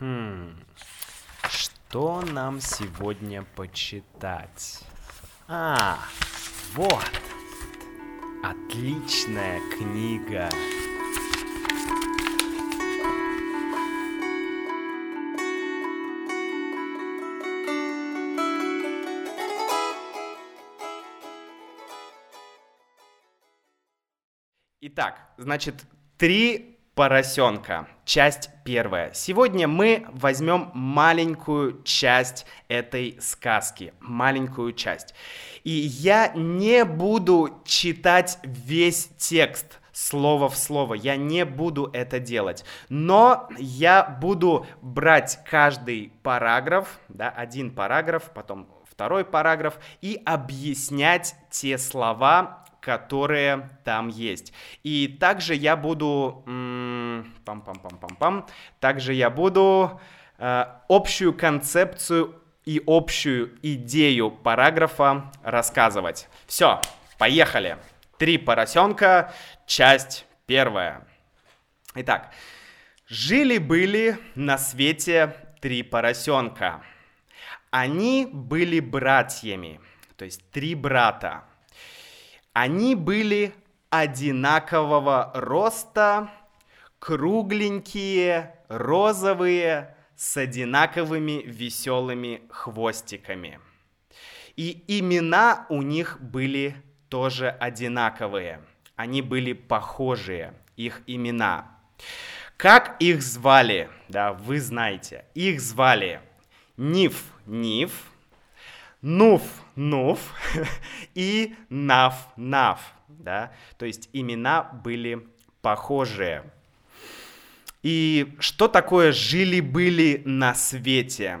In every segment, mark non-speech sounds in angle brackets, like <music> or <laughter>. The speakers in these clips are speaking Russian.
Хм. Что нам сегодня почитать? А, вот. Отличная книга. Итак, значит, три поросенка. Часть первая. Сегодня мы возьмем маленькую часть этой сказки. Маленькую часть. И я не буду читать весь текст слово в слово. Я не буду это делать. Но я буду брать каждый параграф, да, один параграф, потом второй параграф, и объяснять те слова, которые там есть. И также я буду... Пам-пам-пам-пам-пам. Также я буду э, общую концепцию и общую идею параграфа рассказывать. Все, поехали. Три поросенка, часть первая. Итак, жили-были на свете три поросенка. Они были братьями, то есть три брата. Они были одинакового роста, кругленькие, розовые, с одинаковыми веселыми хвостиками. И имена у них были тоже одинаковые. Они были похожие, их имена. Как их звали? Да, вы знаете. Их звали Ниф Ниф, Нуф Нуф <laughs> и Нав Нав. Да? То есть имена были похожие. И что такое жили-были на свете?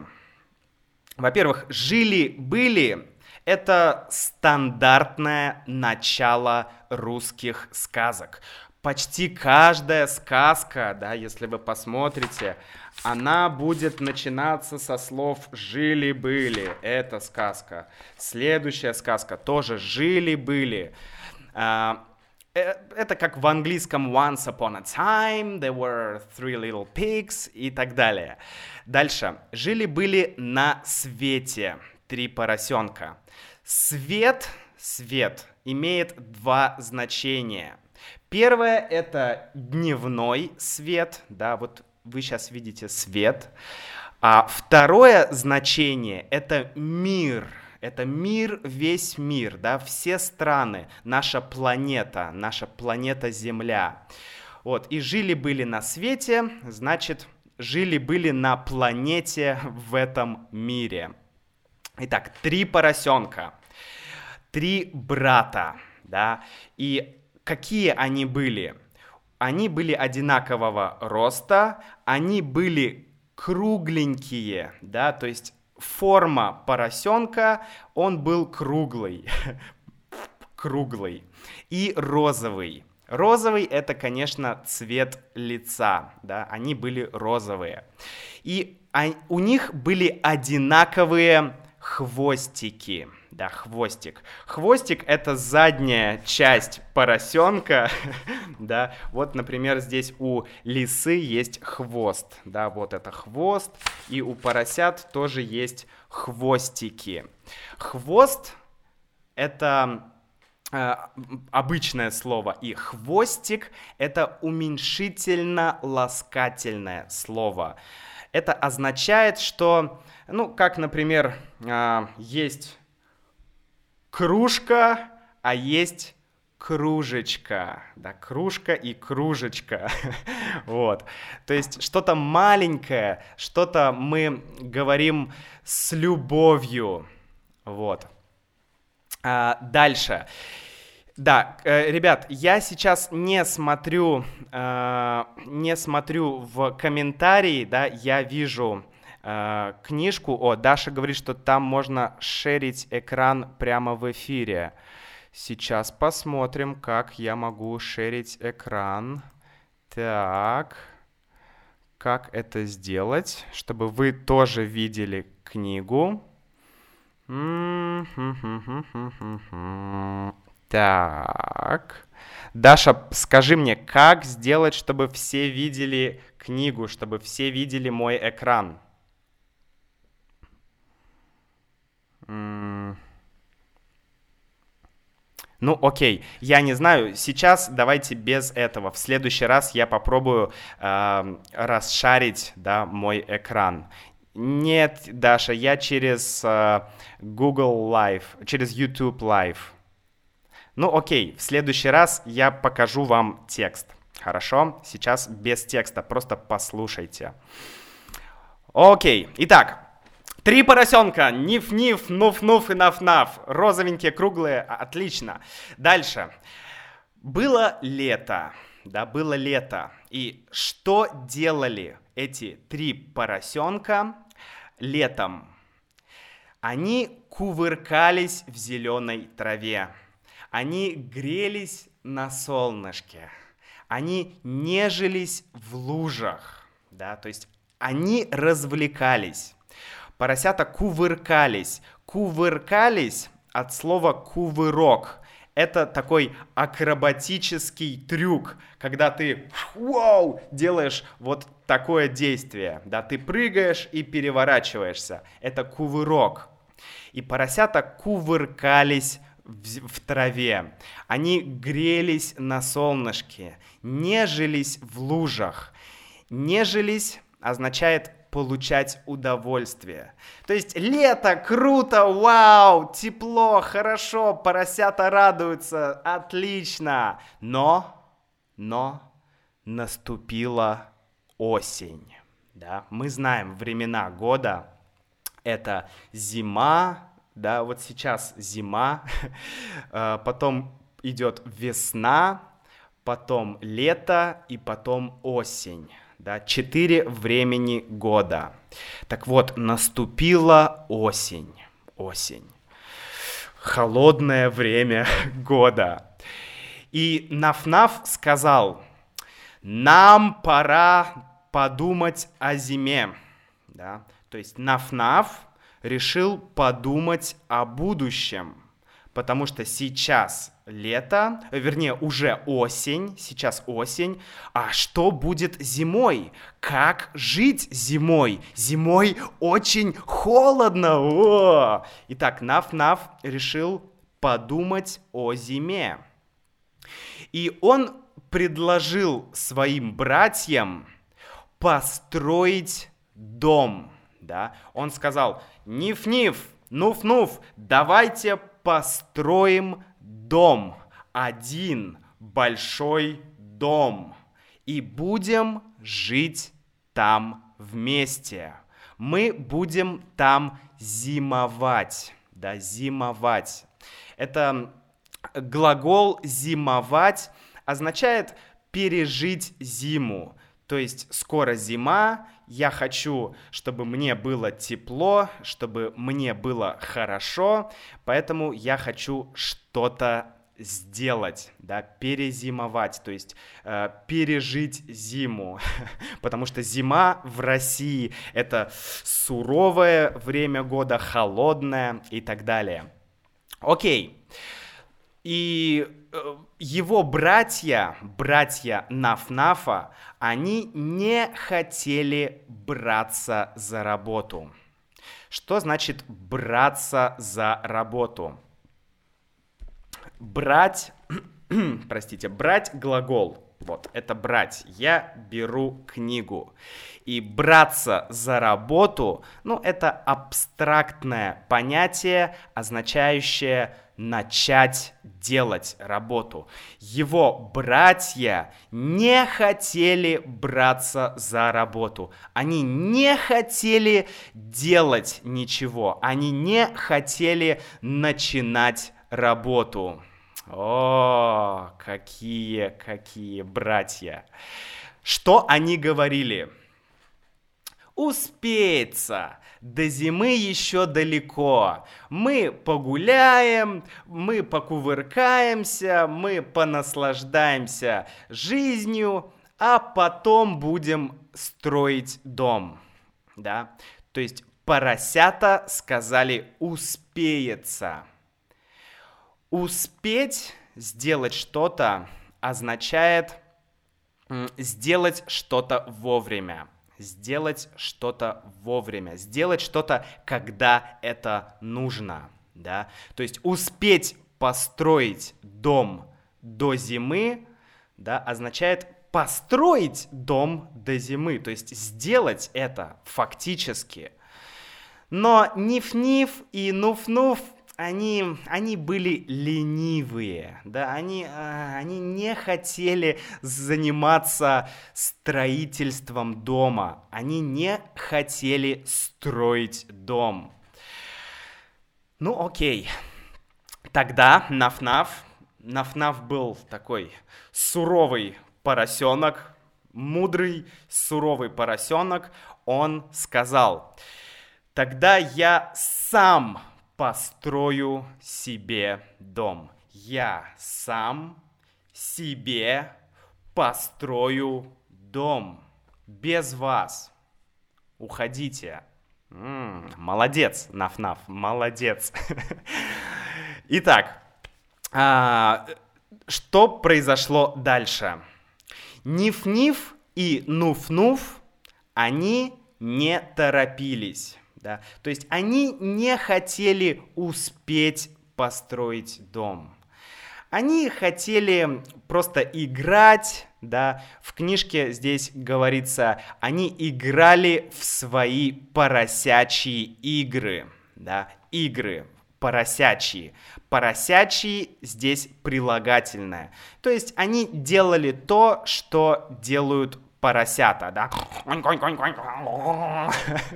Во-первых, жили-были — это стандартное начало русских сказок. Почти каждая сказка, да, если вы посмотрите, она будет начинаться со слов «жили-были». Это сказка. Следующая сказка тоже «жили-были». А, э, это как в английском once upon a time, there were three little pigs и так далее. Дальше. Жили-были на свете три поросенка. Свет, свет имеет два значения. Первое это дневной свет, да, вот вы сейчас видите свет. А второе значение это мир, это мир, весь мир, да, все страны, наша планета, наша планета Земля. Вот, и жили-были на свете, значит, жили-были на планете в этом мире. Итак, три поросенка, три брата, да, и какие они были? Они были одинакового роста, они были кругленькие, да, то есть форма поросенка, он был круглый, <laughs> круглый и розовый. Розовый это, конечно, цвет лица, да, они были розовые. И у них были одинаковые хвостики, да, хвостик. Хвостик это задняя часть поросенка, <laughs> да. Вот, например, здесь у лисы есть хвост, да, вот это хвост, и у поросят тоже есть хвостики. Хвост это э, обычное слово, и хвостик это уменьшительно-ласкательное слово. Это означает, что, ну, как, например, э, есть кружка, а есть кружечка, да, кружка и кружечка, <laughs> вот, то есть что-то маленькое, что-то мы говорим с любовью, вот. А, дальше. Да, э, ребят, я сейчас не смотрю, э, не смотрю в комментарии, да, я вижу э, книжку. О, Даша говорит, что там можно шерить экран прямо в эфире. Сейчас посмотрим, как я могу шерить экран. Так, как это сделать, чтобы вы тоже видели книгу. Так. Даша, скажи мне, как сделать, чтобы все видели книгу, чтобы все видели мой экран. Ну, окей, я не знаю, сейчас давайте без этого. В следующий раз я попробую э, расшарить, да, мой экран. Нет, Даша, я через э, Google Live, через YouTube Live. Ну, окей, в следующий раз я покажу вам текст. Хорошо? Сейчас без текста, просто послушайте. Окей, итак, Три поросенка. Ниф-ниф, нуф-нуф и наф-наф. Розовенькие, круглые. Отлично. Дальше. Было лето. Да, было лето. И что делали эти три поросенка летом? Они кувыркались в зеленой траве. Они грелись на солнышке. Они нежились в лужах. Да, то есть они развлекались. Поросята кувыркались. Кувыркались от слова кувырок. Это такой акробатический трюк, когда ты вау, делаешь вот такое действие. Да, ты прыгаешь и переворачиваешься. Это кувырок. И поросята кувыркались в, в траве. Они грелись на солнышке, нежились в лужах. Нежились означает получать удовольствие. То есть лето, круто, вау, тепло, хорошо, поросята радуются, отлично. Но, но наступила осень. Да? Мы знаем времена года. Это зима, да, вот сейчас зима, <laughs> э, потом идет весна, потом лето и потом осень да, четыре времени года. Так вот, наступила осень, осень, холодное время <laughs> года. И Нафнаф сказал, нам пора подумать о зиме. Да? То есть Нафнаф решил подумать о будущем, потому что сейчас лето, вернее, уже осень, сейчас осень. А что будет зимой? Как жить зимой? Зимой очень холодно. О! Итак, Наф-Наф решил подумать о зиме. И он предложил своим братьям построить дом. Да? Он сказал, Ниф-Ниф, Нуф-Нуф, давайте построим дом, один большой дом, и будем жить там вместе. Мы будем там зимовать, да, зимовать. Это глагол зимовать означает пережить зиму. То есть скоро зима, я хочу, чтобы мне было тепло, чтобы мне было хорошо, поэтому я хочу что-то сделать, да, перезимовать, то есть э, пережить зиму, <laughs> потому что зима в России это суровое время года, холодное и так далее. Окей. И э, его братья, братья Нафнафа, они не хотели браться за работу. Что значит браться за работу? Брать, <clears throat> простите, брать глагол. Вот, это брать. Я беру книгу. И браться за работу, ну, это абстрактное понятие, означающее начать делать работу. Его братья не хотели браться за работу. Они не хотели делать ничего. Они не хотели начинать работу. О, какие, какие братья. Что они говорили? Успеется. До зимы еще далеко. Мы погуляем, мы покувыркаемся, мы понаслаждаемся жизнью, а потом будем строить дом. Да? То есть поросята сказали успеется. Успеть сделать что-то означает сделать что-то вовремя. Сделать что-то вовремя. Сделать что-то, когда это нужно. Да? То есть успеть построить дом до зимы да, означает построить дом до зимы. То есть сделать это фактически. Но Ниф-Ниф и Нуф-Нуф они, они были ленивые, да, они, а, они не хотели заниматься строительством дома, они не хотели строить дом. Ну окей, тогда Наф-Наф, Наф-Наф был такой суровый поросенок, мудрый, суровый поросенок, он сказал, тогда я сам построю себе дом. Я сам себе построю дом. Без вас. Уходите. М-м, молодец, Наф-Наф, молодец. <laughs> Итак, а, что произошло дальше? Ниф-Ниф и Нуф-Нуф, они не торопились. Да? То есть они не хотели успеть построить дом. Они хотели просто играть, да, в книжке здесь говорится, они играли в свои поросячьи игры, да, игры поросячьи. Поросячьи здесь прилагательное. То есть они делали то, что делают поросята, да,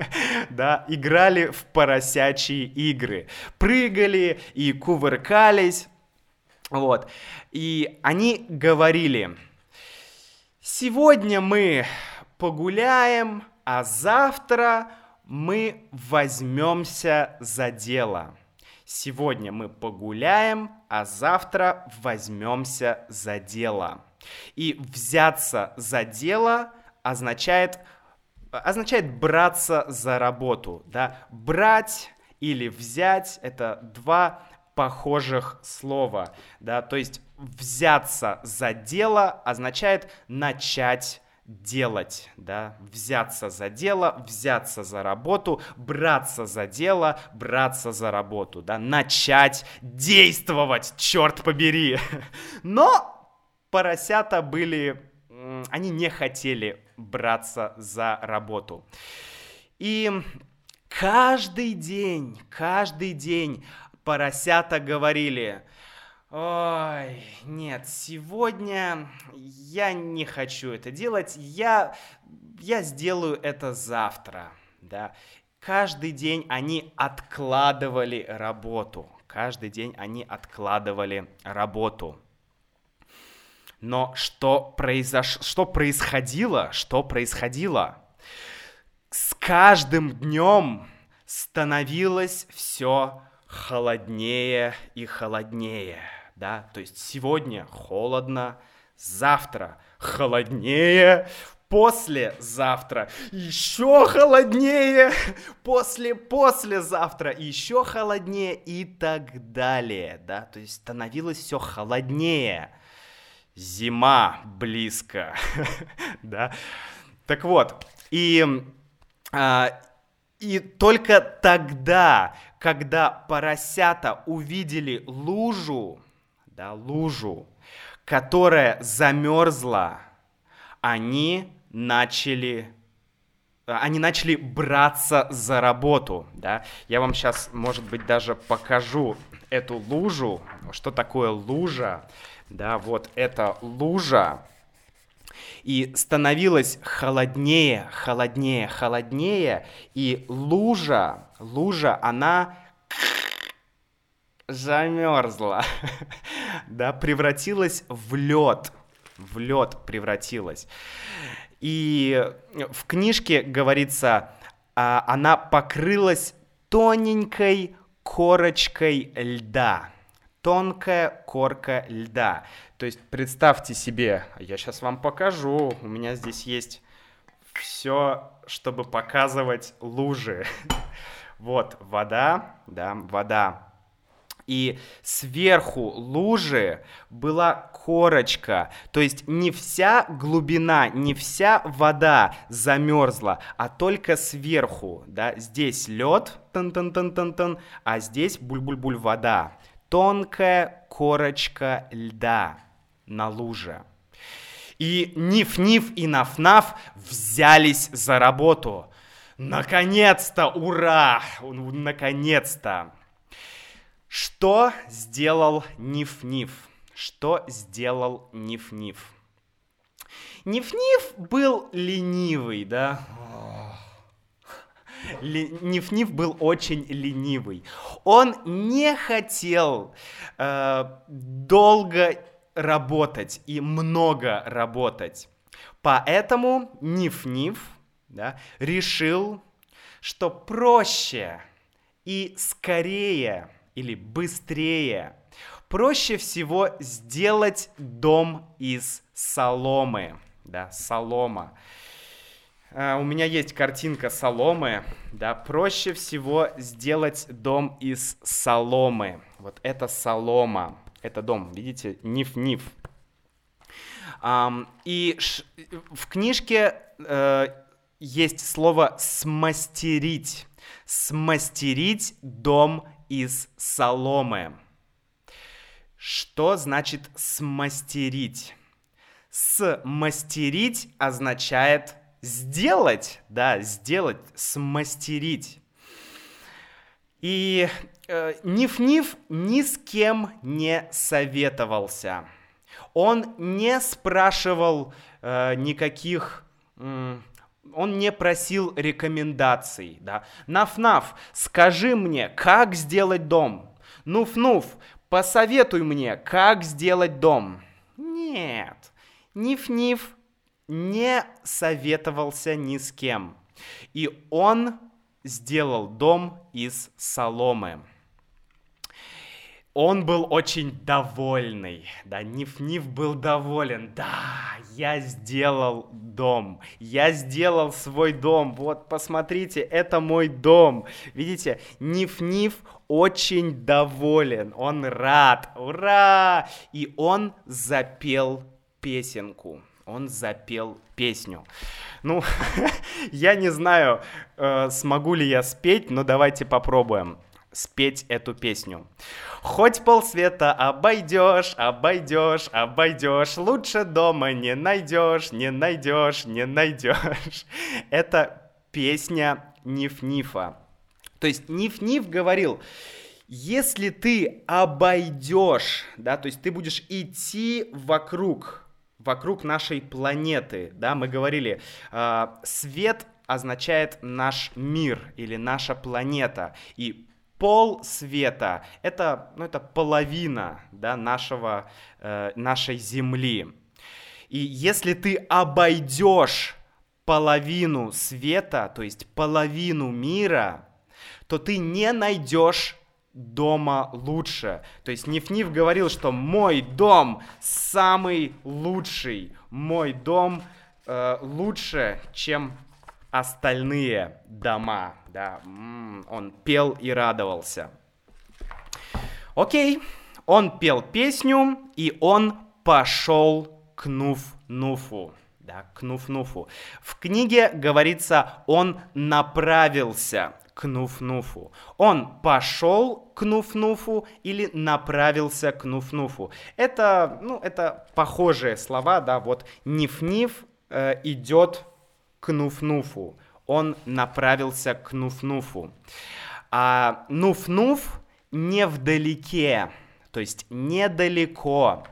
<laughs> да, играли в поросячьи игры, прыгали и кувыркались, вот, и они говорили, сегодня мы погуляем, а завтра мы возьмемся за дело. Сегодня мы погуляем, а завтра возьмемся за дело. И взяться за дело означает, означает браться за работу. Да? Брать или взять — это два похожих слова. Да? То есть взяться за дело означает начать делать, да, взяться за дело, взяться за работу, браться за дело, браться за работу, да, начать действовать, черт побери. <laughs> Но поросята были, они не хотели браться за работу. И каждый день, каждый день поросята говорили, ой, нет, сегодня я не хочу это делать, я, я сделаю это завтра, да. Каждый день они откладывали работу, каждый день они откладывали работу. Но что, произош... что происходило? Что происходило? С каждым днем становилось все холоднее и холоднее. Да? То есть сегодня холодно, завтра холоднее, послезавтра еще холоднее, <laughs> после послезавтра еще холоднее и так далее, да, то есть становилось все холоднее зима близко, <laughs> да. Так вот, и, а, и только тогда, когда поросята увидели лужу, да, лужу, которая замерзла, они начали они начали браться за работу, да. Я вам сейчас, может быть, даже покажу эту лужу, что такое лужа? Да, вот эта лужа, и становилось холоднее, холоднее, холоднее, и лужа, лужа, она замерзла, <laughs> да, превратилась в лед, в лед превратилась. И в книжке говорится, а, она покрылась тоненькой корочкой льда тонкая корка льда. То есть представьте себе, я сейчас вам покажу, у меня здесь есть все, чтобы показывать лужи. <laughs> Вот вода, да, вода. И сверху лужи была корочка, то есть не вся глубина, не вся вода замерзла, а только сверху, да, здесь лед, тан-тан-тан-тан-тан, а здесь буль-буль-буль вода, тонкая корочка льда на луже. И Ниф-Ниф и Наф-Наф взялись за работу. Наконец-то, ура! Наконец-то! Что сделал Ниф-Ниф? Что сделал Ниф-Ниф? Ниф-Ниф был ленивый, да? Ниф-Ниф был очень ленивый. Он не хотел э, долго работать и много работать. Поэтому Ниф-Ниф да, решил, что проще и скорее или быстрее. Проще всего сделать дом из соломы. Да, солома. Uh, у меня есть картинка соломы, да, проще всего сделать дом из соломы. Вот это солома, это дом, видите, ниф-ниф. Um, и ш- в книжке uh, есть слово смастерить. Смастерить дом из соломы. Что значит смастерить? Смастерить означает сделать, да, сделать, смастерить. И э, Ниф-Ниф ни с кем не советовался. Он не спрашивал э, никаких э, он не просил рекомендаций, да. Наф-наф, скажи мне, как сделать дом. Нуф-нуф, посоветуй мне, как сделать дом. Нет, Ниф-ниф не советовался ни с кем. И он сделал дом из соломы он был очень довольный, да, Ниф-Ниф был доволен, да, я сделал дом, я сделал свой дом, вот, посмотрите, это мой дом, видите, Ниф-Ниф очень доволен, он рад, ура, и он запел песенку, он запел песню. Ну, <laughs> я не знаю, э, смогу ли я спеть, но давайте попробуем спеть эту песню. Хоть полсвета обойдешь, обойдешь, обойдешь, лучше дома не найдешь, не найдешь, не найдешь. <laughs> Это песня Ниф-Нифа. То есть Ниф-Ниф говорил, если ты обойдешь, да, то есть ты будешь идти вокруг, вокруг нашей планеты, да, мы говорили, э, свет означает наш мир или наша планета, и пол света — это, ну, это половина да, нашего, э, нашей Земли. И если ты обойдешь половину света, то есть половину мира, то ты не найдешь дома лучше. То есть Ниф-Ниф говорил, что мой дом самый лучший, мой дом э, лучше, чем остальные дома, да, он пел и радовался. Окей, он пел песню, и он пошел к Нуф-Нуфу. Да, к Нуф-Нуфу. В книге говорится, он направился к Нуф-Нуфу. Он пошел к Нуф-Нуфу или направился к Нуф-Нуфу. Это, ну, это похожие слова, да, вот Ниф-Ниф э, идет к Нуф-Нуфу. Он направился к Нуф-Нуфу. А Нуф-Нуф не вдалеке, то есть недалеко,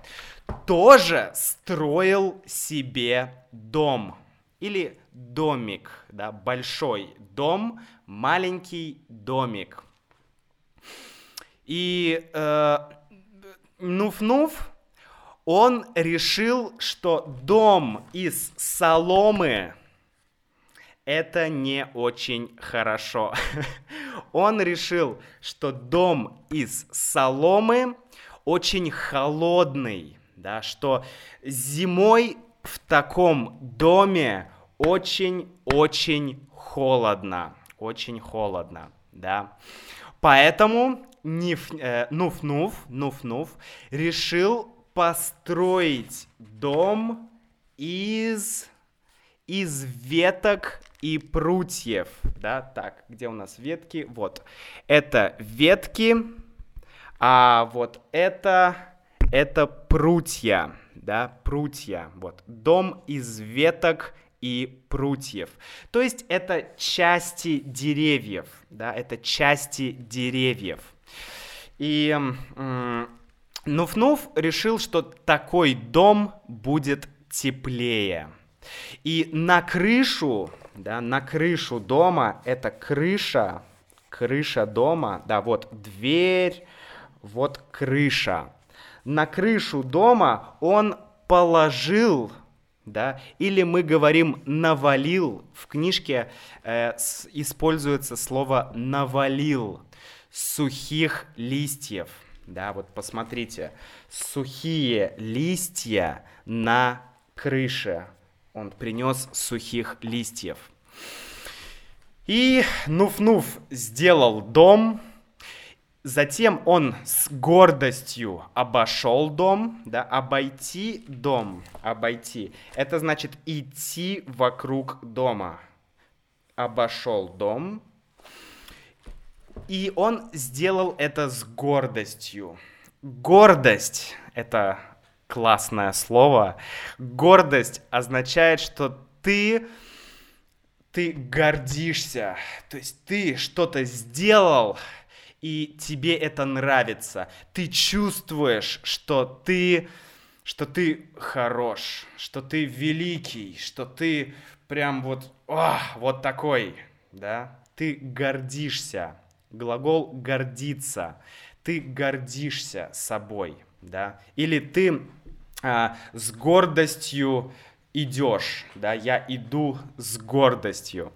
тоже строил себе дом или домик, да, большой дом, маленький домик. И э, Нуф-Нуф, он решил, что дом из соломы это не очень хорошо. <laughs> Он решил, что дом из соломы очень холодный, да, что зимой в таком доме очень-очень холодно, очень холодно, да. Поэтому Ниф, э, Нуф-Нуф, Нуф-Нуф решил построить дом из, из веток и прутьев. Да, так, где у нас ветки? Вот. Это ветки, а вот это, это прутья. Да, прутья. Вот. Дом из веток и прутьев. То есть это части деревьев. Да, это части деревьев. И Нуф-Нуф решил, что такой дом будет теплее. И на крышу, да, на крышу дома, это крыша, крыша дома, да, вот дверь, вот крыша. На крышу дома он положил, да, или мы говорим навалил, в книжке э, с, используется слово навалил сухих листьев. Да, вот посмотрите, сухие листья на крыше. Он принес сухих листьев. И Нуф-Нуф сделал дом, Затем он с гордостью обошел дом, да, обойти дом, обойти. Это значит идти вокруг дома. Обошел дом, и он сделал это с гордостью. Гордость — это классное слово. Гордость означает, что ты, ты гордишься. То есть ты что-то сделал, и тебе это нравится. Ты чувствуешь, что ты, что ты хорош, что ты великий, что ты прям вот, о, вот такой, да? Ты гордишься глагол гордиться. Ты гордишься собой, да? Или ты а, с гордостью идешь, да? Я иду с гордостью.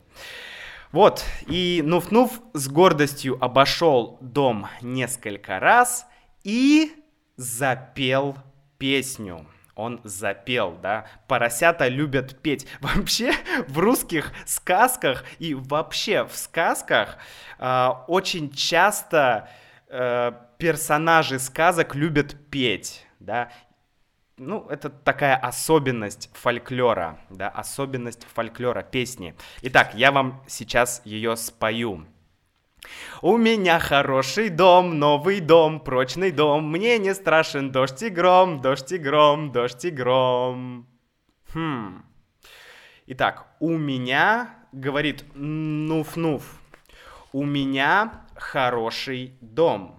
Вот, и Нуф-Нуф с гордостью обошел дом несколько раз и запел песню он запел, да. Поросята любят петь. <laughs> Вообще в русских сказках и вообще в сказках э, очень часто э, персонажи сказок любят петь, да. Ну, это такая особенность фольклора, да, особенность фольклора, песни. Итак, я вам сейчас ее спою. У меня хороший дом, новый дом, прочный дом. Мне не страшен дождь и гром, дождь и гром, дождь и гром. Хм. Итак, у меня, говорит Нуф-Нуф, у меня хороший дом.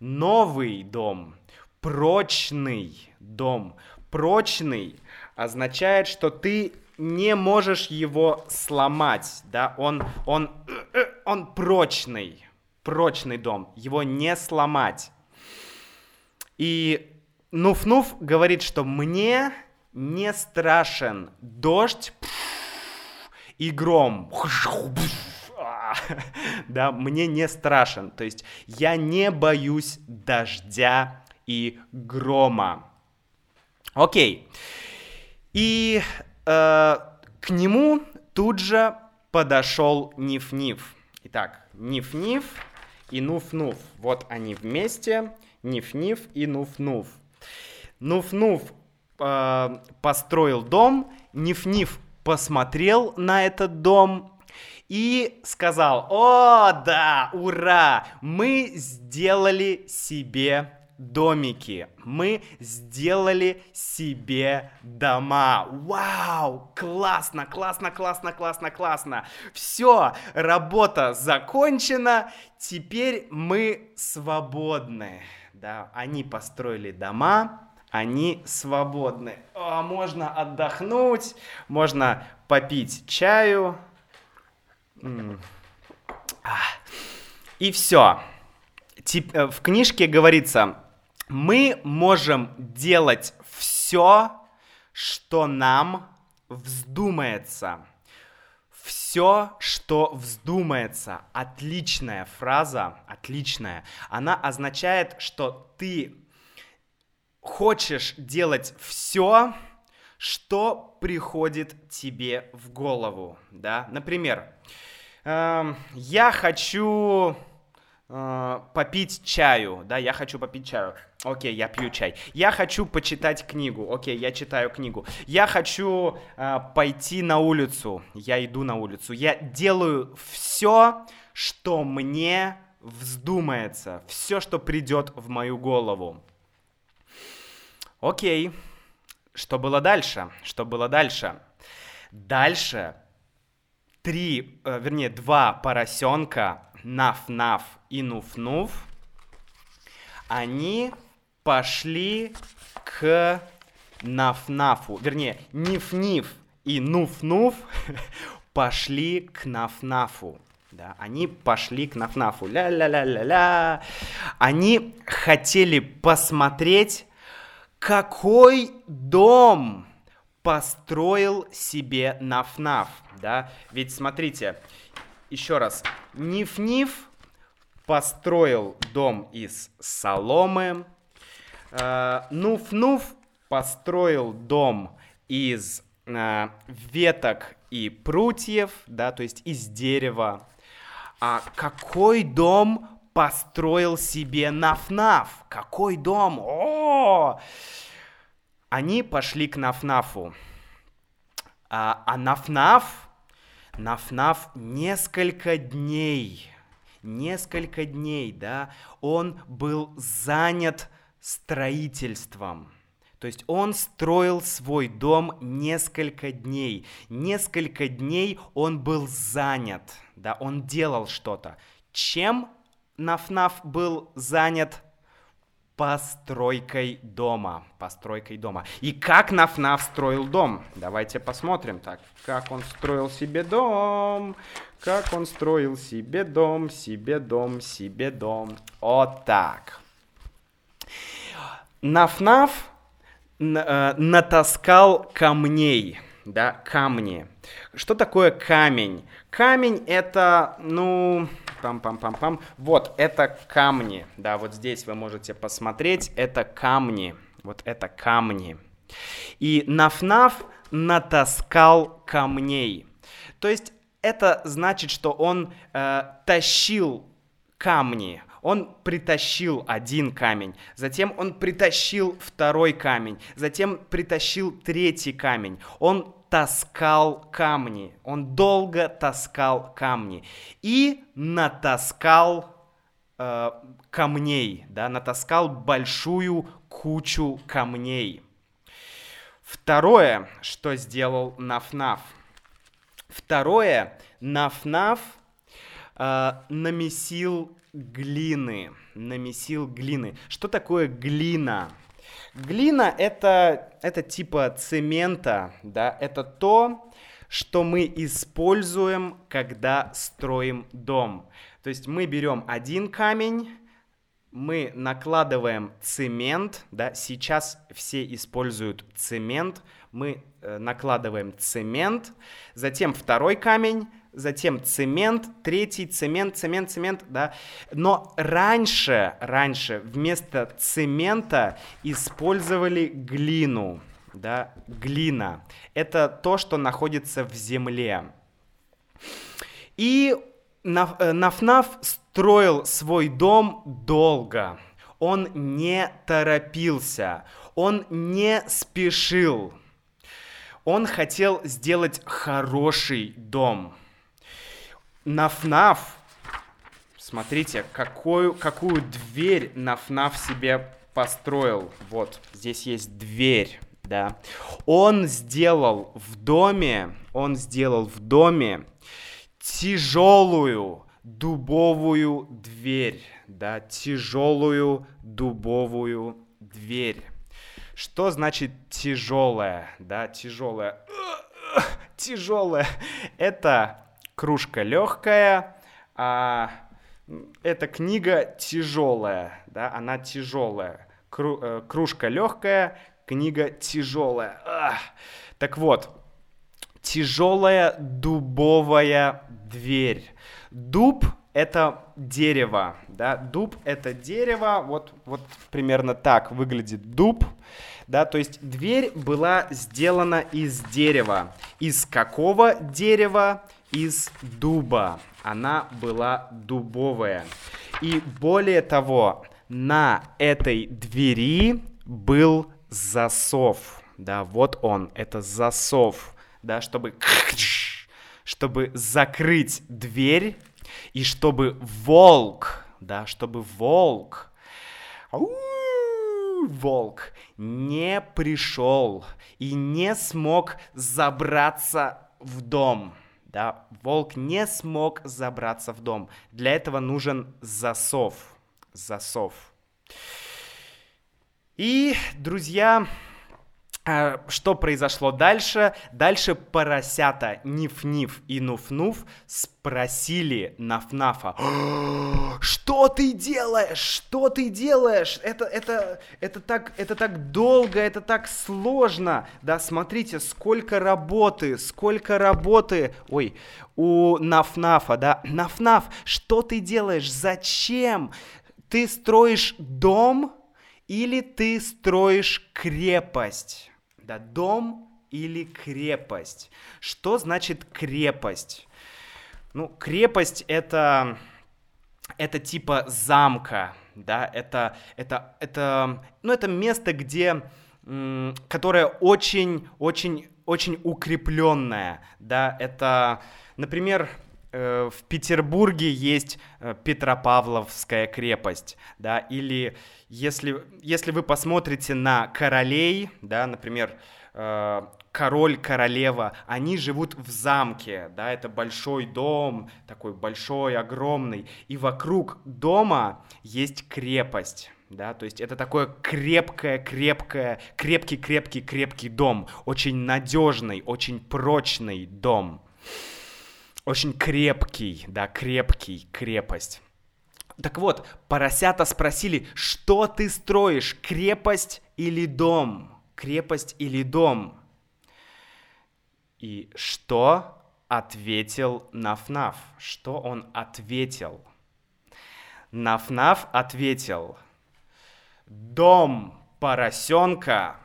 Новый дом, прочный дом. Прочный означает, что ты не можешь его сломать, да, он, он, он прочный, прочный дом, его не сломать. И Нуф-Нуф говорит, что мне не страшен дождь и гром. <laughs> Да, мне не страшен. То есть я не боюсь дождя и грома. Окей. И э, к нему тут же подошел Ниф-Ниф. Итак, Ниф-Ниф и Нуф-Нуф. Вот они вместе. Ниф-Ниф и Нуф-Нуф. Нуф-Нуф э, построил дом. Ниф-Ниф посмотрел на этот дом и сказал, о, да, ура, мы сделали себе домики. Мы сделали себе дома. Вау! Классно, классно, классно, классно, классно. Все, работа закончена. Теперь мы свободны. Да, они построили дома, они свободны. О, можно отдохнуть, можно попить чаю. И все. Э, в книжке говорится, мы можем делать все, что нам вздумается. Все, что вздумается. Отличная фраза, отличная. Она означает, что ты хочешь делать все, что приходит тебе в голову, да? Например, э, я хочу э, попить чаю, да, я хочу попить чаю. Окей, я пью чай. Я хочу почитать книгу. Окей, я читаю книгу. Я хочу э, пойти на улицу. Я иду на улицу. Я делаю все, что мне вздумается. Все, что придет в мою голову. Окей. Что было дальше? Что было дальше? Дальше три, э, вернее, два поросенка, Наф-Наф и Нуф-Нуф, они пошли к Наф-Нафу. Вернее, Ниф-Ниф и Нуф-Нуф <laughs> пошли к Наф-Нафу. Да, они пошли к Наф-Нафу. Ля-ля-ля-ля-ля. Они хотели посмотреть, какой дом построил себе Наф-Наф. Да? Ведь смотрите, еще раз. Ниф-Ниф построил дом из соломы. Э, Нуф-Нуф построил дом из э, веток и прутьев, да, то есть из дерева. А какой дом построил себе Наф-Наф? Какой дом? О! Они пошли к Наф-Нафу. А, а Наф-Наф, Наф-Наф несколько дней, несколько дней, да, он был занят строительством. То есть он строил свой дом несколько дней. Несколько дней он был занят, да, он делал что-то. Чем Нафнаф был занят? Постройкой дома. Постройкой дома. И как Нафнаф строил дом? Давайте посмотрим так. Как он строил себе дом? Как он строил себе дом, себе дом, себе дом. Вот так. Нафнаф э, натаскал камней, да, камни. Что такое камень? Камень это, ну, пам-пам-пам-пам. Вот, это камни. Да, вот здесь вы можете посмотреть. Это камни. Вот это камни. И Нафнаф натаскал камней. То есть это значит, что он э, тащил камни. Он притащил один камень, затем он притащил второй камень, затем притащил третий камень. Он таскал камни. Он долго таскал камни. И натаскал э, камней, да, натаскал большую кучу камней. Второе, что сделал Нафнаф. Второе, Нафнаф э, намесил глины. Намесил глины. Что такое глина? Глина это, это типа цемента, да, это то, что мы используем, когда строим дом. То есть мы берем один камень, мы накладываем цемент, да, сейчас все используют цемент, мы э, накладываем цемент, затем второй камень, затем цемент, третий цемент, цемент, цемент, да. Но раньше, раньше вместо цемента использовали глину, да, глина. Это то, что находится в земле. И э, Нафнаф строил свой дом долго. Он не торопился, он не спешил. Он хотел сделать хороший дом. Нафнаф, смотрите, какую, какую дверь Нафнаф себе построил. Вот, здесь есть дверь, да. Он сделал в доме, он сделал в доме тяжелую дубовую дверь, да, тяжелую дубовую дверь. Что значит тяжелая, да, тяжелая? <clears throat> Тяжелая. Это кружка легкая, а эта книга тяжелая, да, она тяжелая. Кру, э, кружка легкая, книга тяжелая. Ах. Так вот, тяжелая дубовая дверь. Дуб это дерево, да, дуб это дерево, вот, вот примерно так выглядит дуб, да, то есть дверь была сделана из дерева. Из какого дерева? Из дуба. Она была дубовая. И более того, на этой двери был засов. Да, вот он, это засов. Да, чтобы <laughs> чтобы закрыть дверь и чтобы волк, да, чтобы волк, волк не пришел и не смог забраться в дом. Да, волк не смог забраться в дом. Для этого нужен засов. Засов. И, друзья, что произошло дальше? Дальше поросята Ниф-Ниф и Нуф-Нуф спросили Наф-Нафа, <gasps> что ты делаешь? Что ты делаешь? Это, это, это, так, это так долго, это так сложно. Да, смотрите, сколько работы, сколько работы. Ой, у Наф-Нафа, да. <clears throat> Наф-Наф, что ты делаешь? Зачем? Ты строишь дом или ты строишь крепость? Да, дом или крепость. Что значит крепость? Ну, крепость это, это типа замка, да, это, это, это, ну, это место, где, которое очень, очень, очень укрепленное, да, это, например, в Петербурге есть э, Петропавловская крепость, да, или если, если вы посмотрите на королей, да, например, э, король, королева, они живут в замке, да, это большой дом, такой большой, огромный, и вокруг дома есть крепость, да, то есть это такое крепкое, крепкое, крепкий, крепкий, крепкий дом, очень надежный, очень прочный дом, очень крепкий, да, крепкий, крепость. Так вот, поросята спросили, что ты строишь, крепость или дом? Крепость или дом? И что ответил Нафнаф? Что он ответил? Нафнаф ответил, дом поросенка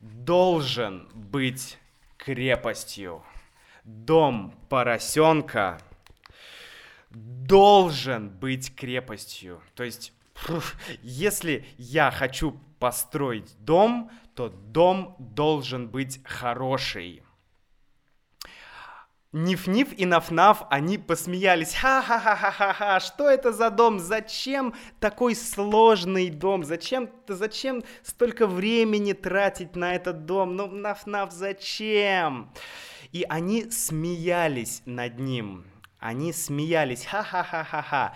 должен быть крепостью. Дом поросенка должен быть крепостью. То есть, если я хочу построить дом, то дом должен быть хороший. Ниф-Ниф и Наф-Наф, они посмеялись. Ха-ха-ха-ха-ха, что это за дом? Зачем такой сложный дом? Зачем, зачем столько времени тратить на этот дом? Ну, Наф-Наф, зачем? И они смеялись над ним они смеялись, ха-ха-ха-ха-ха.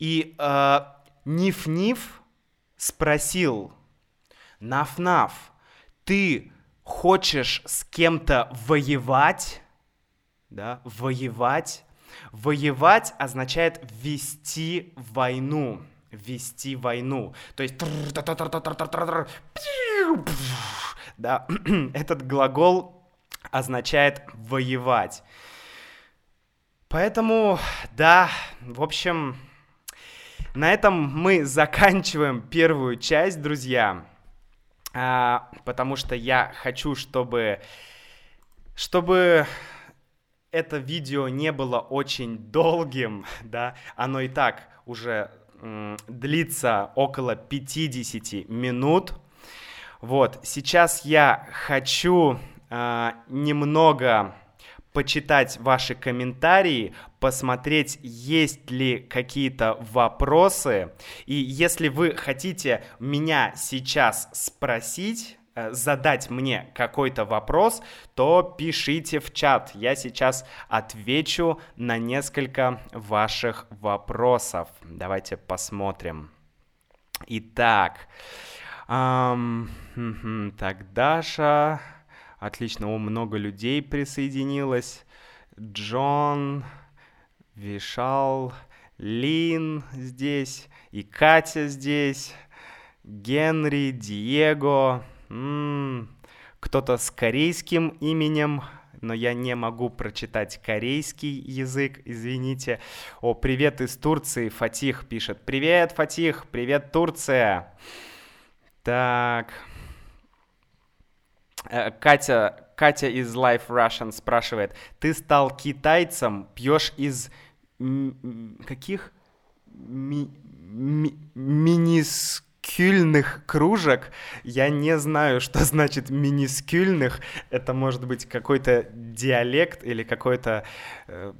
И э, Ниф-Ниф спросил, Наф-Наф, ты хочешь с кем-то воевать? Да, воевать. Воевать означает вести войну. Вести войну. То есть... Да, этот глагол означает воевать. Поэтому, да, в общем, на этом мы заканчиваем первую часть, друзья. А, потому что я хочу, чтобы, чтобы это видео не было очень долгим, <laughs> да, оно и так уже м, длится около 50 минут. Вот, сейчас я хочу а, немного почитать ваши комментарии, посмотреть, есть ли какие-то вопросы. И если вы хотите меня сейчас спросить, э, задать мне какой-то вопрос, то пишите в чат. Я сейчас отвечу на несколько ваших вопросов. Давайте посмотрим. Итак, эм, так, Даша... Отлично, о, много людей присоединилось. Джон, Вишал, Лин здесь, и Катя здесь, Генри, Диего, м-м, кто-то с корейским именем, но я не могу прочитать корейский язык, извините. О, привет из Турции, Фатих пишет. Привет, Фатих, привет, Турция. Так, Катя, Катя из Life Russian спрашивает, ты стал китайцем, пьешь из каких? ми, ми, минискюльных кружек. Я не знаю, что <laughs> значит минискюльных. Это может быть какой-то диалект или какой-то... Э,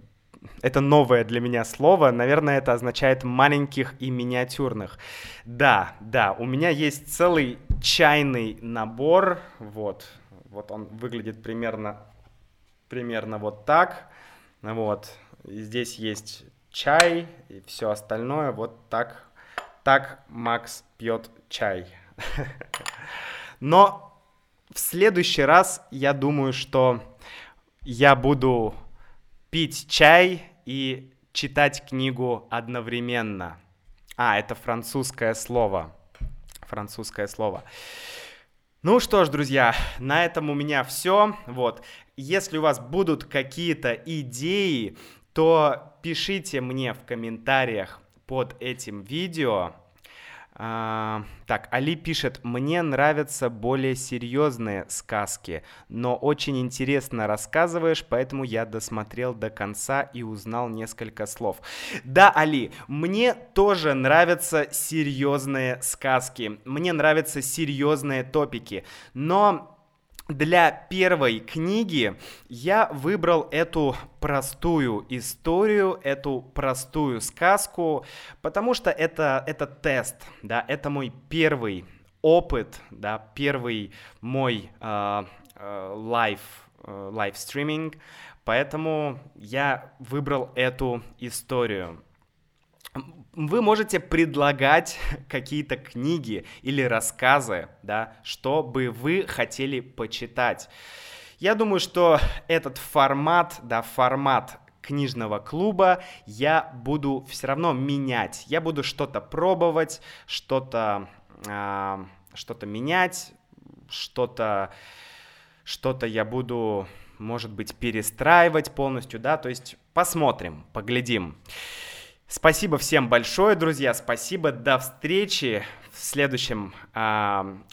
это новое для меня слово. Наверное, это означает маленьких и миниатюрных. Да, да, у меня есть целый чайный набор. Вот, вот он выглядит примерно, примерно вот так. Вот, и здесь есть чай и все остальное. Вот так, так Макс пьет чай. <laughs> Но в следующий раз я думаю, что я буду пить чай и читать книгу одновременно. А, это французское слово. Французское слово. Ну что ж, друзья, на этом у меня все. Вот. Если у вас будут какие-то идеи, то пишите мне в комментариях под этим видео. Так, Али пишет, мне нравятся более серьезные сказки, но очень интересно рассказываешь, поэтому я досмотрел до конца и узнал несколько слов. Да, Али, мне тоже нравятся серьезные сказки, мне нравятся серьезные топики, но для первой книги я выбрал эту простую историю, эту простую сказку, потому что это, это тест, да, это мой первый опыт, да, первый мой э, э, live, э, live streaming, поэтому я выбрал эту историю вы можете предлагать <laughs> какие-то книги или рассказы, да, что бы вы хотели почитать. Я думаю, что этот формат, да, формат книжного клуба я буду все равно менять. Я буду что-то пробовать, что-то э, что-то менять, что-то что-то я буду, может быть, перестраивать полностью, да, то есть посмотрим, поглядим. Спасибо всем большое, друзья. Спасибо. До встречи в следующем, э,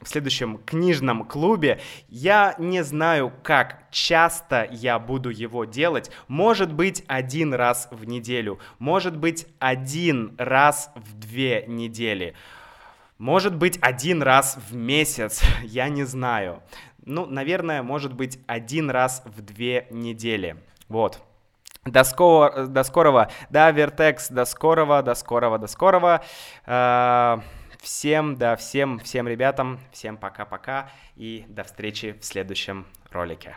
в следующем книжном клубе. Я не знаю, как часто я буду его делать. Может быть, один раз в неделю. Может быть, один раз в две недели. Может быть, один раз в месяц. <laughs> Я не знаю. Ну, наверное, может быть, один раз в две недели. Вот. До, скоро, до скорого, да, Вертекс, до скорого, до скорого, до скорого. Э, всем, да, всем, всем ребятам, всем пока-пока и до встречи в следующем ролике.